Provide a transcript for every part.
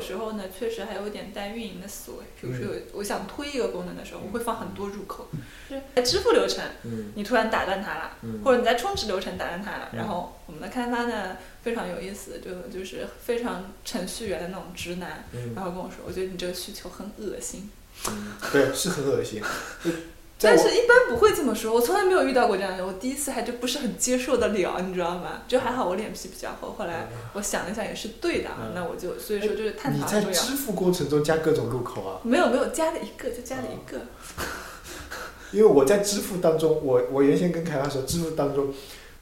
有时候呢，确实还有点带运营的思维。比如说，有我想推一个功能的时候，我会放很多入口，就是在支付流程，嗯。你突然打断它了，嗯。或者你在充值流程打断它了，嗯。然后我们的开发呢非常有意思，就就是非常程序员的那种直男，嗯。然后跟我说，我觉得你这个需求很恶心。嗯，对，是很恶心。但是，一般不会这么说，我从来没有遇到过这样的人。我第一次还就不是很接受得了，你知道吗？就还好我脸皮比较厚。后来我想了想，也是对的啊嗯，那我就所以说就是探你在讨很重要。支付过程中加各种入口啊，没有没有，加了一个就加了一个。因为我在支付当中，我我原先跟开发说，支付当中，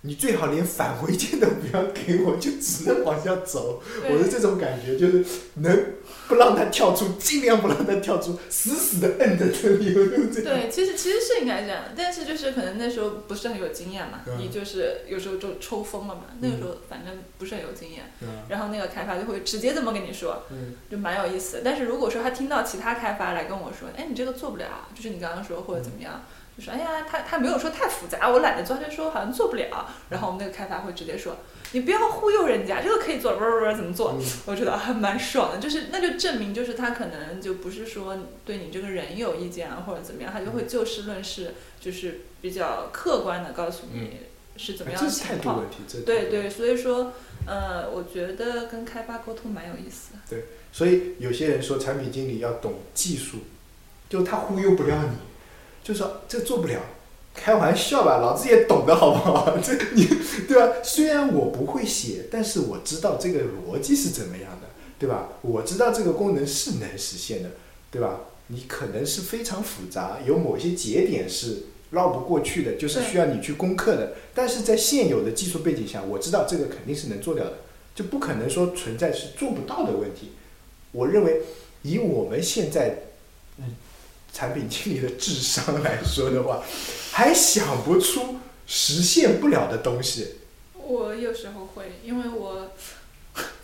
你最好连返回键都不要给我，就只能往下走。我是这种感觉，就是能不让他跳出，尽量不让他跳出，死死的摁在这里。对，其实其实是应该这样，但是就是可能那时候不是很有经验嘛，嗯你就是有时候就抽风了嘛。那个时候反正不是很有经验，嗯然后那个开发就会直接这么跟你说，嗯就蛮有意思的。但是如果说他听到其他开发来跟我说，哎，你这个做不了，就是你刚刚说或者怎么样，就说哎呀，他他没有说太复杂，我懒得做，他就说好像做不了。然后我们那个开发会直接说，你不要忽悠人家，这个可以做，不是不是怎么做？嗯我觉得还蛮爽的，就是那就证明就是他可能就不是说对你这个人有意见啊或者怎么样，他就会就事论事，就是比较客观的告诉你是怎么样的情况。度问题，这对对，所以说，呃，我觉得跟开发沟通蛮有意思的。所以有些人说产品经理要懂技术，就他忽悠不了你，就说这做不了，开玩笑吧，老子也懂的好不好？这你对吧？虽然我不会写，但是我知道这个逻辑是怎么样的，对吧？我知道这个功能是能实现的，对吧？你可能是非常复杂，有某些节点是绕不过去的，就是需要你去攻克的。但是在现有的技术背景下，我知道这个肯定是能做掉的，就不可能说存在是做不到的问题。我认为，以我们现在嗯产品经理的智商来说的话，还想不出实现不了的东西。我有时候会，因为我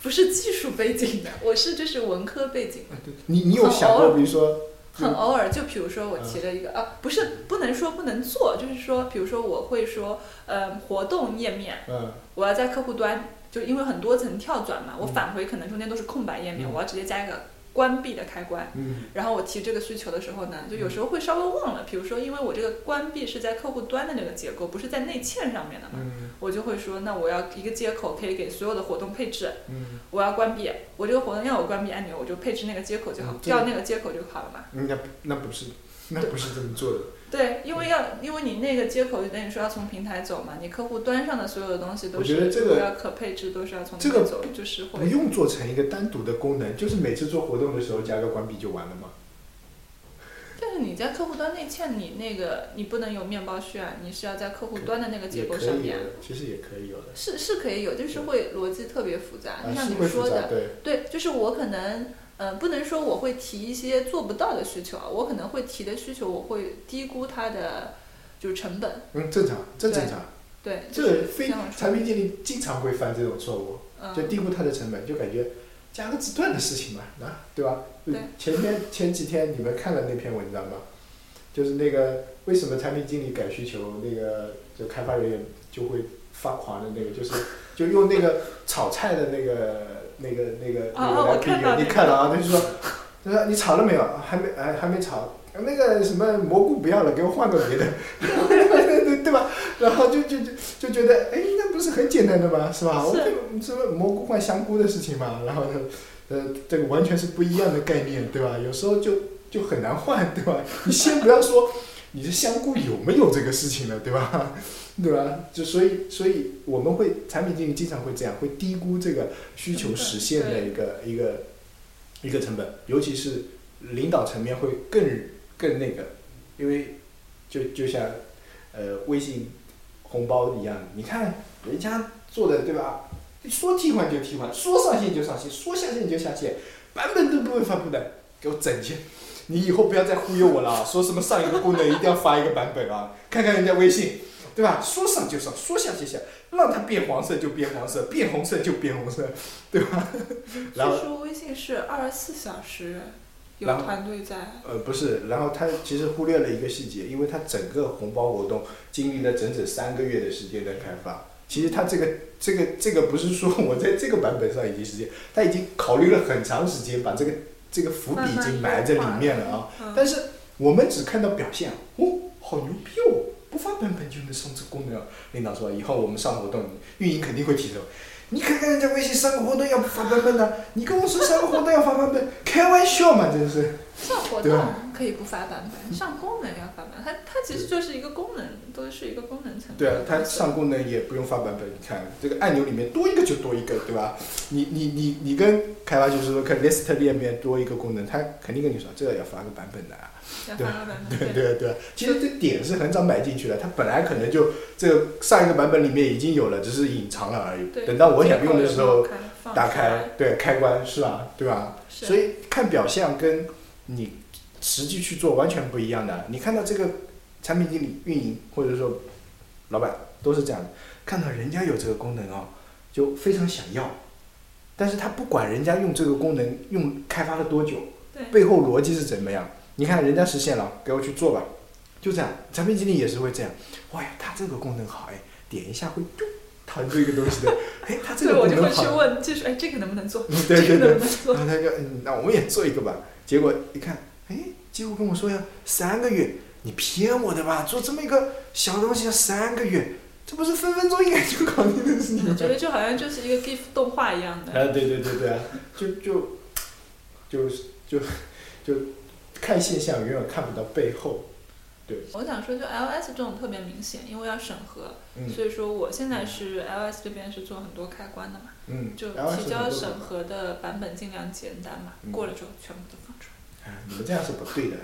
不是技术背景的，我是就是文科背景的。你你有想过，比如说，很偶尔，就比如说我提了一个啊，不是不能说不能做，就是说，比如说我会说，呃，活动页面，嗯我要在客户端，就因为很多层跳转嘛，我嗯返回可能中间都是空白页面，嗯我要直接加一个关闭的开关。嗯然后我提这个需求的时候呢，就有时候会稍微忘了，比如说因为我这个关闭是在客户端的那个结构，不是在内嵌上面的嘛，嗯我就会说，那我要一个接口可以给所有的活动配置，嗯，我要关闭，我这个活动要有关闭按钮，我就配置那个接口就好嗯，这个要那个接口就好了嘛。嗯那那不是那不是这么做的。对，因为要因为你那个接口就等于说要从平台走嘛，你客户端上的所有的东西都我是觉得这个要可配置，都是要从这个走，就是会。不用做成一个单独的功能，就是每次做活动的时候加个关闭就完了嘛。但是你在客户端内嵌，你那个你不能有面包屑啊，你是要在客户端的那个结也构上面其实也可以有的。是是可以有，就是会逻辑特别复杂，啊，就像你说的，对。对，就是我可能，嗯、不能说我会提一些做不到的需求啊，我可能会提的需求，我会低估它的就是成本，嗯，正常，这正常。对，这个非产品经理经常会犯这种错误，就嗯，低估它的成本，就感觉加个字段的事情嘛，啊，对吧？对前天前几天你们看了那篇文章吗？就是那个为什么产品经理改需求，那个就开发人员就会发狂的那个，就是就用那个炒菜的那个 那个那个啊那个来比喻，你看了啊？他就说，他说你炒了没有？还没，哎，还没炒。那个什么蘑菇不要了，给我换个别的，对 对吧？然后就就就就觉得，哎，那不是很简单的吗？是吧？是我就什么蘑菇换香菇的事情嘛，然后呢，呃，这个完全是不一样的概念，对吧？有时候就就很难换，对吧？你先不要说你的香菇有没有这个事情了，对吧？对吧？就所以所以我们会产品经理经常会这样，会低估这个需求实现的一个一个一个成本，尤其是领导层面会更更那个，因为就就像呃微信红包一样，你看人家做的对吧？说替换就替换，说上线就上线，说下线就下线，版本都不会发布的，给我整去！你以后不要再忽悠我了啊，说什么上一个功能一定要发一个版本啊？看看人家微信，对吧？说上就上，说下就下，让它变黄色就变黄色，变红色就变红色，对吧？然后据说微信是二十四小时有团队在，呃，不是，然后他其实忽略了一个细节，因为他整个红包活动经历了整整三个月的时间的开发。其实他这个这个这个不是说我在这个版本上已经实现，他已经考虑了很长时间，把这个这个伏笔已经埋在里面了啊。嗯但是我们只看到表现，哦，好牛逼哦，不发版本就能上这功能啊。领导说以后我们上活动，运营肯定会提的。你看看人家微信上个活动要不发版本的，你跟我说上个活动要发版本，开玩笑嘛，真是。上活动可以不发版本，上功能要发版本，它它其实就是一个功能，都是一个功能层。对啊，它上功能也不用发版本，你看这个按钮里面多一个就多一个，对吧？你你你你跟开发就是说看 list 里面多一个功能，他肯定跟你说这个要发个版本的啊。要发个版本。对对对，其实这点是很早买进去的，它本来可能就这个上一个版本里面已经有了，只是隐藏了而已。对等到我想用的时候打开，对开关是吧？对吧？所以看表象跟你实际去做完全不一样的。你看到这个产品经理、运营或者说老板都是这样的，看到人家有这个功能哦，就非常想要，但是他不管人家用这个功能用开发了多久，对背后逻辑是怎么样？你看人家实现了，给我去做吧，就这样。产品经理也是会这样，哇呀，他这个功能好哎，点一下会嘟弹出一个东西的，哎，他这对，个我就会去功能好，问技术，哎，这个能不能做？嗯对对对这个能，不能做？然后他就嗯，那我们也做一个吧。结果一看，哎，结果跟我说要三个月，你骗我的吧？做这么一个小东西要三个月，这不是分分钟应该就搞定的事情吗？我觉得就好像就是一个 GIF 动画一样的。啊，对对对对啊，就就就就就看现象，永远看不到背后。对，我想说，就 iOS 这种特别明显，因为要审核，嗯所以说我现在是 iOS 这边是做很多开关的嘛，嗯，就提交审核的版本尽量简单嘛，嗯过了之后全部都放出来。哎你们这样是不对的，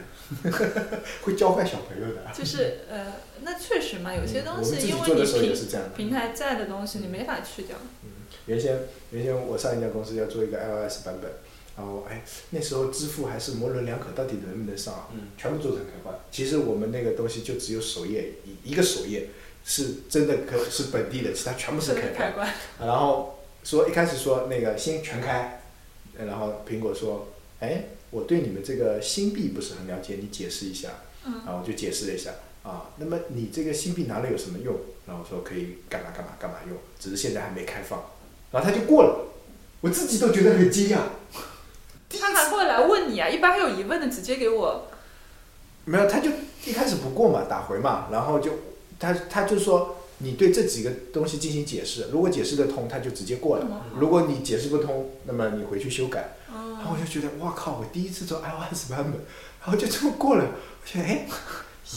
会教坏小朋友的。就是呃，那确实嘛，有些嗯东西因为你平。平台在的东西你没法去掉。原先原先我上一家公司要做一个 iOS 版本，然后哎那时候支付还是模棱两可，到底能不能上啊？嗯，全部做成开关。其实我们那个东西就只有首页一一个首页是真的可是本地的，其他全部是开关。然后说一开始说那个先全开，呃然后苹果说，哎，我对你们这个新币不是很了解，你解释一下。嗯，然后我就解释了一下啊，那么你这个新币拿了有什么用？然后说可以干嘛干嘛干嘛用，只是现在还没开放。然后他就过了，我自己都觉得很惊讶。他还会来问你啊，一般有疑问的直接给我。没有，他就一开始不过嘛，打回嘛，然后就他他就说你对这几个东西进行解释，如果解释得通，他就直接过了；嗯如果你解释不通，那么你回去修改。然后嗯，我就觉得，哇靠！我第一次做 iOS 版本，然后就这么过了。我觉得，哎，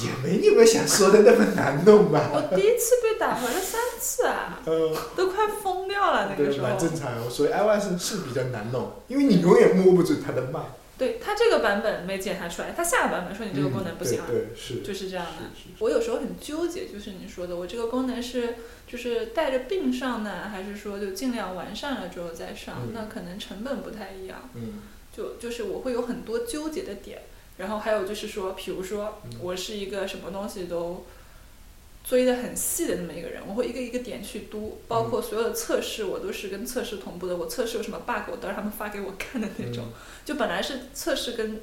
也没你们想说的那么难弄吧？我第一次被打回了三次啊，呃，都快疯掉了那个，时候蛮。正常的。所以 iOS 是比较难弄，因为你永远摸不准它的脉。对它这个版本没检查出来，它下个版本说你这个功能不行了，嗯对对是，就是这样的。我有时候很纠结，就是你说的，我这个功能是就是带着病上呢，还是说就尽量完善了之后再上？嗯那可能成本不太一样，嗯就就是我会有很多纠结的点。然后还有就是说，比如说嗯我是一个什么东西都追得很细的那么一个人，我会一个一个点去读，包括所有的测试我都是跟测试同步的。我测试有什么 bug，我都让他们发给我看的那种。就本来是测试跟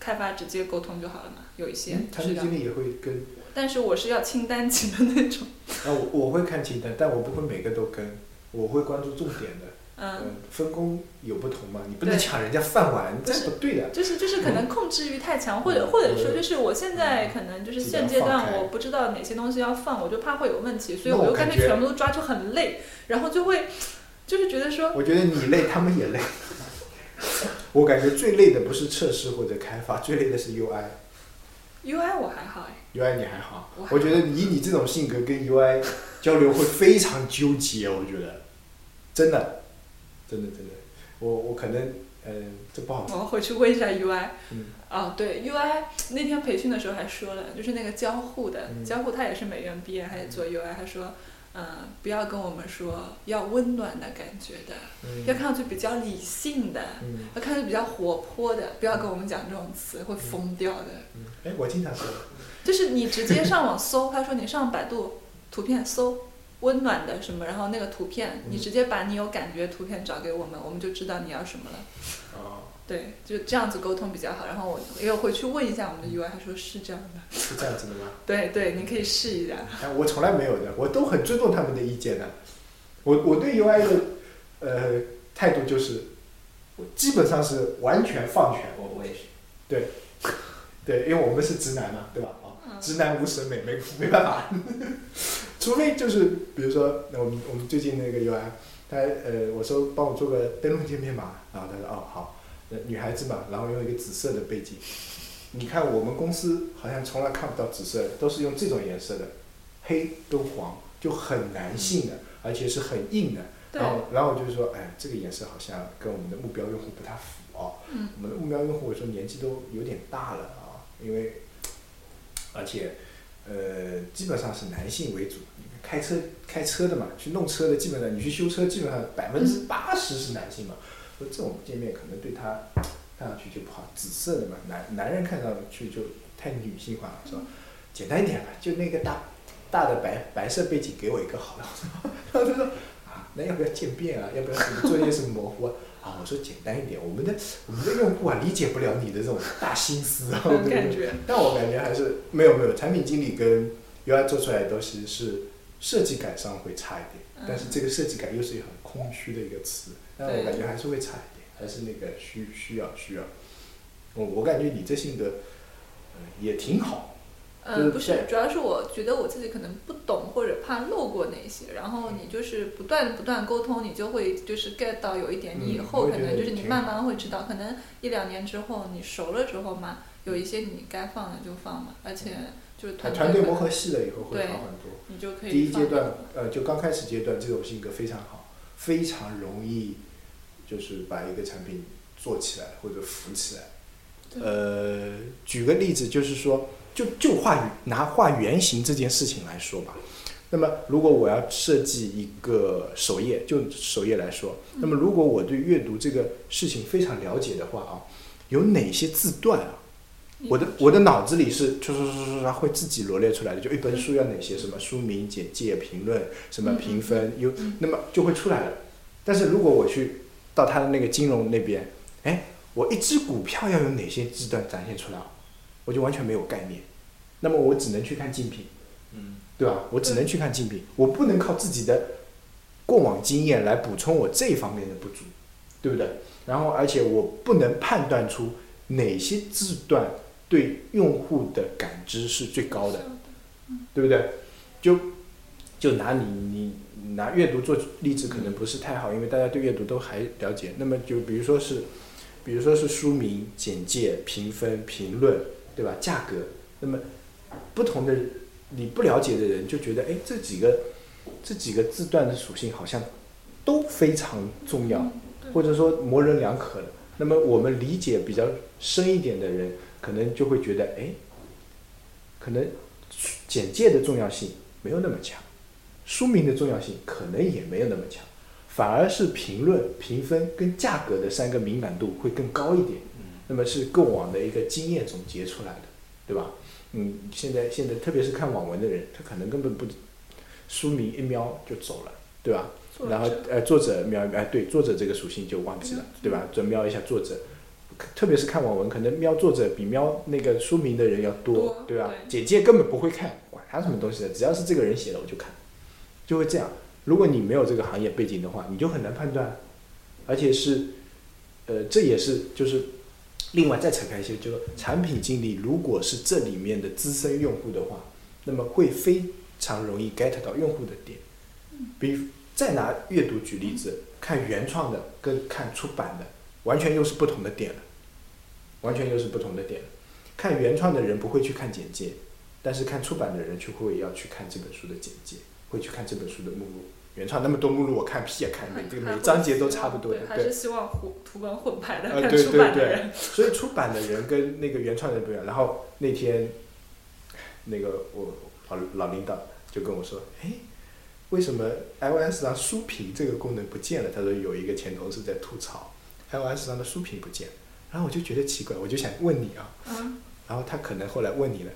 开发直接沟通就好了嘛，有一些嗯，产是的品经。理也会跟，但是我是要清单级的那种，啊，我我会看清单，但我不会每个都跟，我会关注重点的。嗯，嗯，分工有不同嘛，你不能抢人家饭碗，这是不对的。就是就是可能控制欲太强，或者嗯。或者说就是我现在可能就是现阶段我不知道哪些东西要放，我就怕会有问题，所以我就干脆全部都抓，就很累，然后就会就是觉得说，我觉得你累，他们也累。我感觉最累的不是测试或者开发，最累的是 UI。UI 我还好哎，UI 你还好我，还。我觉得以你这种性格跟 UI 交流会非常纠结，我觉得，真的，真的真的，我我可能，嗯、这不好。说，我回去问一下 UI。嗯。哦，对，UI 那天培训的时候还说了，就是那个交互的，嗯。交互他也是美院毕业，他也做 UI，他说，嗯、不要跟我们说要温暖的感觉的，嗯。要看上去比较理性的，嗯。要看上去比较活泼的，不要跟我们讲这种词，会疯掉的。嗯，哎，我经常说，就是你直接上网搜，他说你上百度图片搜温暖的什么，然后那个图片，嗯你直接把你有感觉图片找给我们，我们就知道你要什么了。哦，对，就这样子沟通比较好。然后我又回去问一下我们的 UI，他说是这样的。是这样子的吗？对对，你可以试一下。哎，我从来没有的，我都很尊重他们的意见的。我我对 UI 的呃态度就是，我基本上是完全放权。我我也是。对，对因为我们是直男嘛，对吧？啊、嗯直男无审美，没没办法。除非就是比如说，那我们我们最近那个 UI，他呃我说帮我做个登录界面嘛，然后他说哦好，呃女孩子嘛，然后用一个紫色的背景。你看我们公司好像从来看不到紫色的，都是用这种颜色的，黑跟黄，就很男性的，而且是很硬的。然，后然后我就说，哎，这个颜色好像跟我们的目标用户不太符哦。嗯我们的目标用户我说年纪都有点大了啊，因为而且呃基本上是男性为主，开车开车的嘛，去弄车的基本上你去修车，基本上百分之八十是男性嘛。说这种界面可能对他看上去就不好，紫色的嘛，男男人看上去就太女性化了，是吧？简单一点吧，就那个大大的白白色背景给我一个好了。然 后他说啊，那要不要渐变啊？要不要做一些什么模糊啊？啊，我说简单一点，我们的我们的用户啊理解不了你的这种大心思啊，我对感觉，但我感觉还是没有没有，产品经理跟 UI 做出来的东西是设计感上会差一点，嗯但是这个设计感又是一个很空虚的一个词，但我感觉还是会差一点，还是那个需需要需要。我我感觉你这性格，呃，也挺好，就是嗯，不是，主要是我觉得我自己可能不懂或者怕漏过那些，然后你就是不断不断沟通，你就会就是 get 到有一点，你以嗯后可能就是你慢慢会知道，可能一两年之后你熟了之后嘛，有一些你该放的就放嘛，而且就是团队磨合细了以后会好很多。你就可以第一阶段，呃，就刚开始阶段，这种性格非常好，非常容易，就是把一个产品做起来或者扶起来。对呃，举个例子，就是说，就就画拿画原型这件事情来说吧。那么，如果我要设计一个首页，就首页来说，那么如果我对阅读这个事情非常了解的话啊，有哪些字段啊？我的我的脑子里是唰唰唰唰唰会自己罗列出来的，就一本书要哪些什么书名、简介、评论、什么评分，有嗯那么就会出来了。但是如果我去到他的那个金融那边，哎，我一只股票要有哪些字段展现出来，我就完全没有概念。那么我只能去看竞品，嗯，对吧？我只能去看竞品，我不能靠自己的过往经验来补充我这一方面的不足，对不对？然后而且我不能判断出哪些字段对用户的感知是最高的，对不对？就就拿你你拿阅读做例子，可能不是太好，因为大家对阅读都还了解。那么就比如说是，比如说是书名、简介、评分、评论，对吧？价格，那么不同的你不了解的人就觉得，哎，这几个这几个字段的属性好像都非常重要，对或者说模棱两可的。那么我们理解比较深一点的人，可能就会觉得，哎，可能简介的重要性没有那么强，书名的重要性可能也没有那么强，反而是评论、评分跟价格的三个敏感度会更高一点。那么是过往的一个经验总结出来的，对吧？嗯，现在现在特别是看网文的人，他可能根本不书名一瞄就走了，对吧？然后呃，作者瞄哎，对，作者这个属性就忘记了，对吧？准瞄一下作者，特别是看网文，可能瞄作者比瞄那个书名的人要多，多对吧？对简介根本不会看，管他什么东西的，只要是这个人写的我就看，就会这样。如果你没有这个行业背景的话，你就很难判断，而且是，呃，这也是就是另外再扯开一些，就是产品经理如果是这里面的资深用户的话，那么会非常容易 get 到用户的点。比再拿阅读举例子，看原创的跟看出版的，完全又是不同的点了，完全又是不同的点了。看原创的人不会去看简介，但是看出版的人却会要去看这本书的简介，会去看这本书的目录。原创那么多目录，我看屁啊看，每这个每章节都差不多的对，，还是。希望图图文混排的，啊，看出对对对 所以出版的人跟那个原创人不一样。然后那天，那个我老老领导就跟我说，哎，为什么 iOS 上书评这个功能不见了？他说有一个前同事在吐槽，iOS 上的书评不见了。然后我就觉得奇怪，我就想问你啊，嗯，然后他可能后来问你了，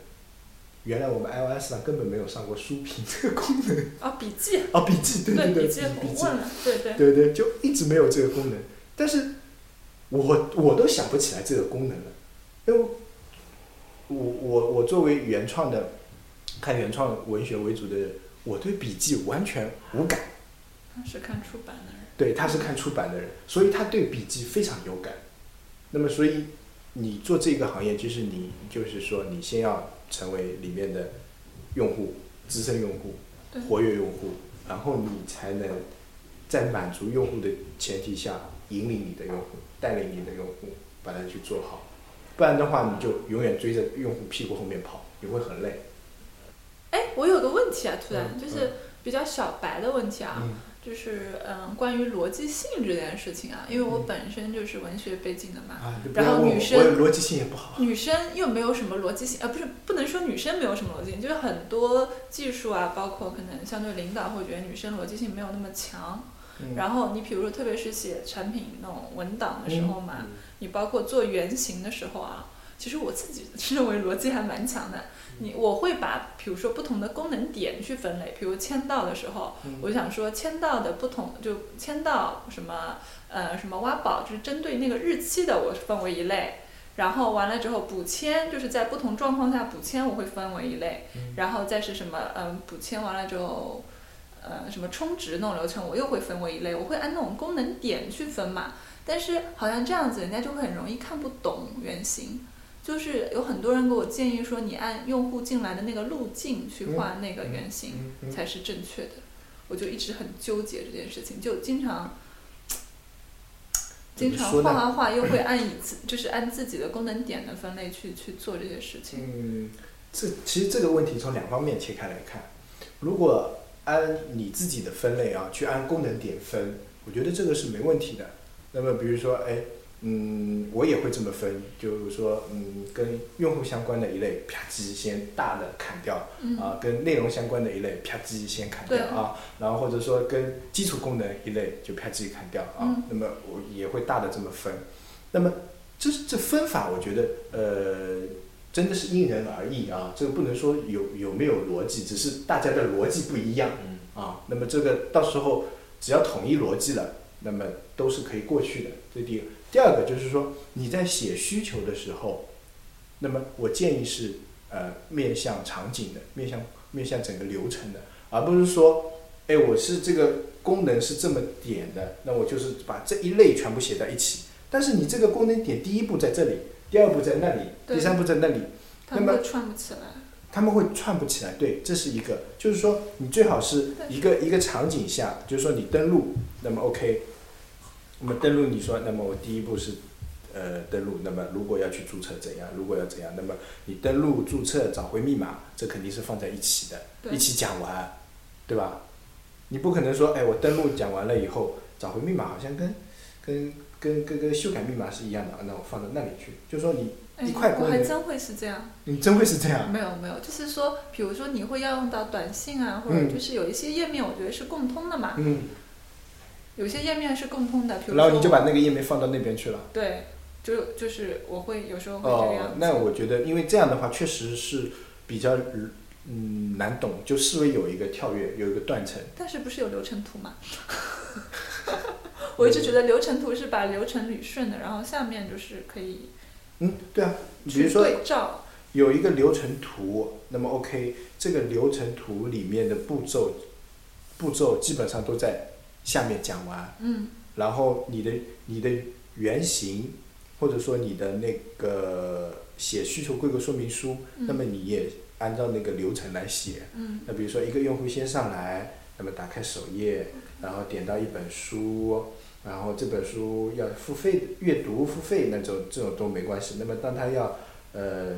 原来我们 iOS 上根本没有上过书评这个功能。啊，笔记，啊，笔记，对对对，笔记笔记我，问了，对对，对对，就一直没有这个功能。但是我我都想不起来这个功能了，因为我我我作为原创的，看原创文学为主的人，我对笔记完全无感。他是看出版的人。对，他是看出版的人，所以他对笔记非常有感。那么，所以你做这个行业，就是你就是说，你先要成为里面的用户、资深用户、活跃用户，然后你才能在满足用户的前提下，引领你的用户，带领你的用户，把它去做好。不然的话，你就永远追着用户屁股后面跑，你会很累。哎，我有个问题啊，突然嗯就是比较小白的问题啊，嗯就是嗯，关于逻辑性这件事情啊，因为我嗯本身就是文学背景的嘛，啊，然后女生我逻辑性也不好。女生又没有什么逻辑性，呃，不是不能说女生没有什么逻辑性，就是很多技术啊，包括可能相对领导会觉得女生逻辑性没有那么强。嗯然后你比如说，特别是写产品那种文档的时候嘛，嗯你包括做原型的时候啊，其实我自己认为逻辑还蛮强的。你我会把比如说不同的功能点去分类，比如签到的时候，嗯我就想说签到的不同，就签到什么呃什么挖宝，就是针对那个日期的，我分为一类。然后完了之后补签，就是在不同状况下补签，我会分为一类。嗯然后再是什么嗯补签完了之后，呃什么充值那种流程，我又会分为一类，我会按那种功能点去分嘛。但是好像这样子，人家就会很容易看不懂原型。就是有很多人给我建议说，你按用户进来的那个路径去画那个原型。才是正确的。我就一直很纠结这件事情，就经常经常画画画，又会按以自 就是按自己的功能点的分类去去做这些事情。嗯，这其实这个问题从两方面切开来看。如果按你自己的分类啊，去按功能点分，我觉得这个是没问题的。那么比如说，哎，嗯，我也会这么分，就是说，嗯，跟用户相关的一类，啪叽先大的砍掉，嗯啊，跟内容相关的一类，啪叽先砍掉啊，然后或者说跟基础功能一类就啪叽砍掉啊，嗯那么我也会大的这么分。那么这这分法，我觉得呃，真的是因人而异啊，这个不能说有有没有逻辑，只是大家的逻辑不一样嗯啊。那么这个到时候只要统一逻辑了，那么都是可以过去的。这第一个。第二个就是说你在写需求的时候，那么我建议是呃面向场景的，面向面向整个流程的，而不是说，哎，我是这个功能是这么点的，那我就是把这一类全部写在一起。但是你这个功能点第一步在这里，第二步在那里，第三步在那里，他们会串不起来。他们会串不起来。对，这是一个，就是说你最好是一个一个场景下，就是说你登录，那么 OK，那么登录你说，那么我第一步是呃登录，那么如果要去注册怎样，如果要怎样，那么你登录注册找回密码，这肯定是放在一起的，一起讲完，对吧？你不可能说，哎，我登录讲完了以后找回密码好像跟跟跟跟跟修改密码是一样的，那我放到那里去，就是说你哎一块，我还真会是这样。你真会是这样，没有没有，就是说，比如说你会要用到短信啊，或者嗯就是有一些页面，我觉得是共通的嘛。嗯，有些页面是共通的，比如说然后你就把那个页面放到那边去了。对，就就是我会有时候会这个样哦。，那我觉得，因为这样的话确实是比较嗯难懂，就视为有一个跳跃，有一个断层。但是不是有流程图嘛？我一直觉得流程图是把流程捋顺的，然后下面就是可以嗯，对啊，比如说对照。有一个流程图，那么 OK，这个流程图里面的步骤步骤基本上都在下面讲完，嗯。然后你的你的原型或者说你的那个写需求规格说明书，那么你也按照那个流程来写。嗯。那比如说一个用户先上来，那么打开首页，然后点到一本书，然后这本书要付费阅读付费那种这种都没关系。那么当他要呃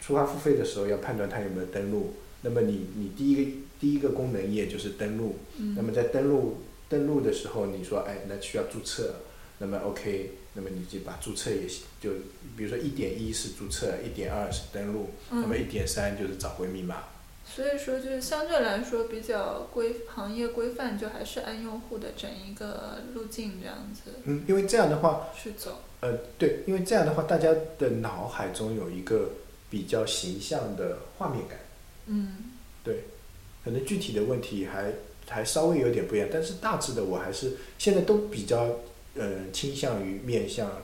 出发付费的时候，要判断他有没有登录。那么你你第一个第一个功能页就是登录，那嗯么在登录登录的时候，你说哎那需要注册，那么 OK，那么你就把注册也就比如说一点一是注册，一点二是登录，那么嗯，一点三就是找回密码。所以说就是相对来说比较规行业规范，就还是按用户的整一个路径这样子嗯，因为这样的话，去走。呃，对，因为这样的话，大家的脑海中有一个比较形象的画面感。嗯对，可能具体的问题还还稍微有点不一样，但是大致的我还是现在都比较呃倾向于面向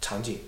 场景。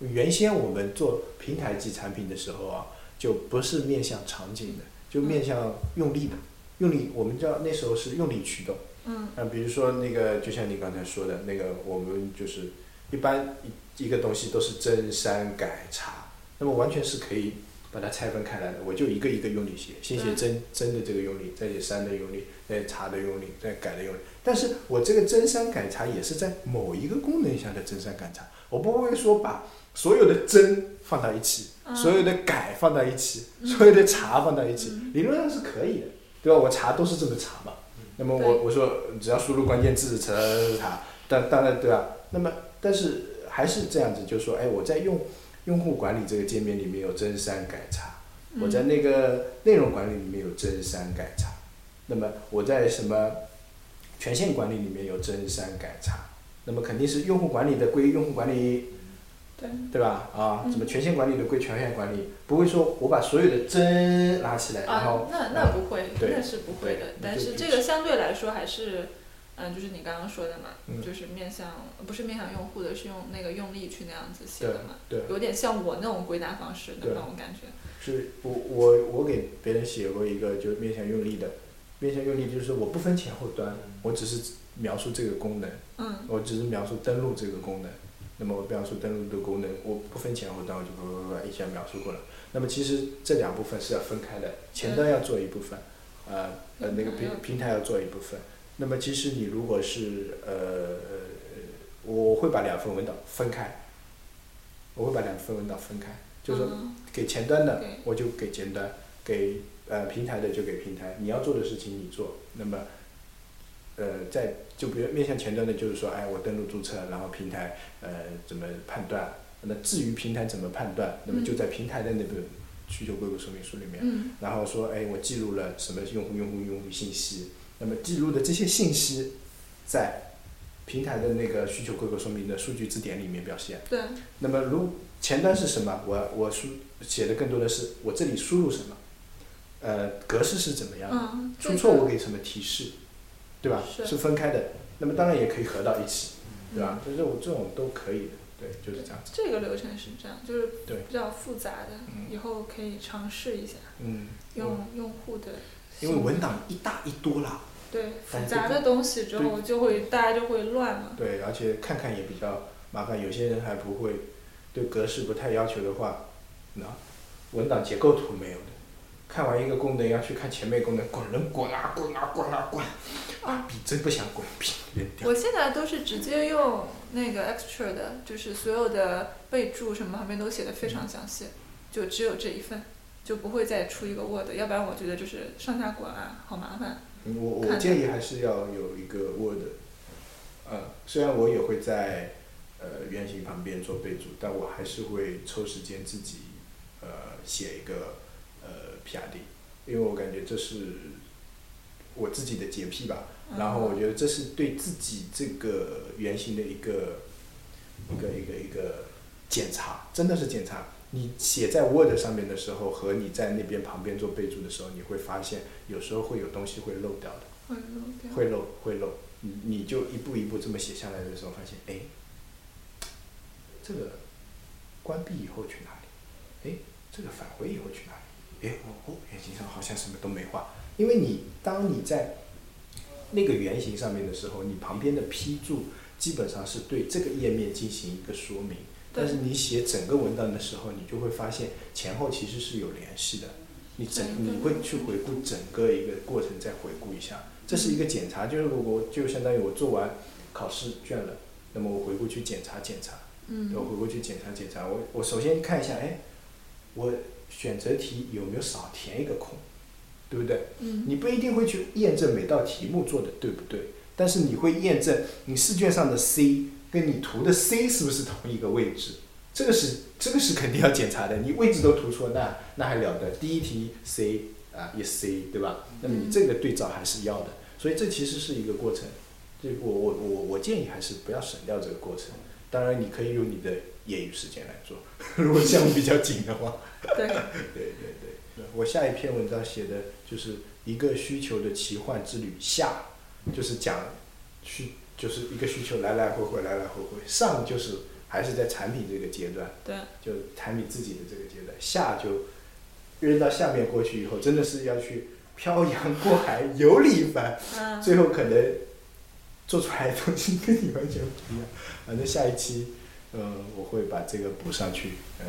原先我们做平台级产品的时候啊，就不是面向场景的，就面向用力的。用力，我们叫那时候是用力驱动。嗯啊，比如说那个，就像你刚才说的那个，我们就是一般一一个东西都是增删改查，那么完全是可以把它拆分开来的。我就一个一个用力写，先写对增增的这个用力，再写删的用力，再查的用力，再改的用力。但是我这个真删改查也是在某一个功能下的真删改查，我不会说把所有的真放到一起，嗯所有的改放到一起，嗯所有的查放到一起，嗯理论上是可以的，对吧？我查都是这么查嘛。那么我我说只要输入关键字查查查，但当然对吧？那么但是还是这样子，就是说，哎，我在用用户管理这个界面里面有增删改查，嗯。我在那个内容管理里面有增删改查，那么我在什么权限管理里面有增删改查，那么肯定是用户管理的归用户管理，对，对吧？啊，嗯。什么权限管理的归权限管理，不会说我把所有的增拉起来，然啊后，那那不会，那是不会的。但是这个相对来说还是，嗯，就是你刚刚说的嘛，嗯就是面向不是面向用户的，是用那个用力去那样子写的嘛，对。有点像我那种归纳方式的那种感觉。是我我我给别人写过一个就是面向用力的，面向用力就是说我不分前后端，我只是描述这个功能，嗯我只是描述登录这个功能。那么我描述登录的功能，我不分前后端，我就叭叭叭一下描述过了。那么其实这两部分是要分开的，前端要做一部分，呃呃那个平平台要做一部分。那么其实你如果是呃，我会把两份文档分开，我会把两份文档分开，就是给前端的对我就给前端，给呃平台的就给平台，你要做的事情你做。那么，呃，在就比如面向前端的，就是说，哎，我登录注册，然后平台呃怎么判断？那至于平台怎么判断，那么就在平台的那个需求规格说明书里面，嗯。然后说，哎，我记录了什么用户用户用户信息，那么记录的这些信息，在平台的那个需求规格说明的数据字典里面表现。对，那么如前端是什么？我我输写的更多的是我这里输入什么，呃，格式是怎么样的，嗯，出错我给什么提示，对吧？是分开的。那么当然也可以合到一起，对嗯吧？就是我这种都可以的，对，就是这样子。这个流程是这样，就是对比较复杂的，嗯以后可以尝试一下，嗯，用用户的因为文档一大一多啦，对哎复杂的东西之后就会大家就会乱嘛。对，而且看看也比较麻烦。有些人还不会，对格式不太要求的话，那文档结构图没有的，看完一个功能要去看前面功能，滚轮滚啊滚啊滚啊滚，啊，笔真不想滚，笔扔掉。我现在都是直接用那个 extra 的，就是所有的备注什么旁边都写的非常详细，就只有这一份，就不会再出一个 Word，要不然我觉得就是上下滚啊，好麻烦。嗯我我建议还是要有一个 Word，呃，虽然我也会在呃原型旁边做备注，但我还是会抽时间自己呃写一个呃 PRD，因为我感觉这是我自己的洁癖吧。然后我觉得这是对自己这个原型的一个一个一个一个检查，真的是检查。你写在 Word 上面的时候，和你在那边旁边做备注的时候，你会发现有时候会有东西会漏掉的，会漏掉。会漏会漏。你你就一步一步这么写下来的时候，发现哎，这个关闭以后去哪里？哎，这个返回以后去哪里？哎，哦哦，原型上好像什么都没画，因为你当你在那个原型上面的时候，你旁边的批注基本上是对这个页面进行一个说明。但是你写整个文档的时候，你就会发现前后其实是有联系的。你整你会去回顾整个一个过程，再回顾一下，这是一个检查，就是我就相当于我做完考试卷了，那么我回顾去检查检查，嗯。我回过去检查检查，我我首先看一下，哎，我选择题有没有少填一个空，对不对？嗯。你不一定会去验证每道题目做的对不对，但是你会验证你试卷上的 C 跟你涂的 C 是不是同一个位置，这个是这个是肯定要检查的。你位置都涂错，那那还了得？第一题 C 啊一 C 对吧？那么你这个对照还是要的，所以这其实是一个过程。这我我我我建议还是不要省掉这个过程。当然，你可以用你的业余时间来做，如果项目比较紧的话。对，对对对，我下一篇文章写的就是一个需求的奇幻之旅下，就是讲需就是一个需求来来回回来来回回，上就是还是在产品这个阶段，对，就产品自己的这个阶段，下就扔到下面过去以后，真的是要去漂洋过海游历一番，嗯，最后可能做出来的东西跟你完全不一样。反正下一期，呃，我会把这个补上去，呃，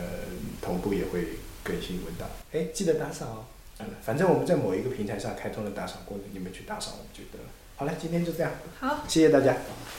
同步也会更新文档。哎，记得打赏哦。嗯，反正我们在某一个平台上开通了打赏功能，你们去打赏我们就得了。好了，今天就这样，好。谢谢大家。拜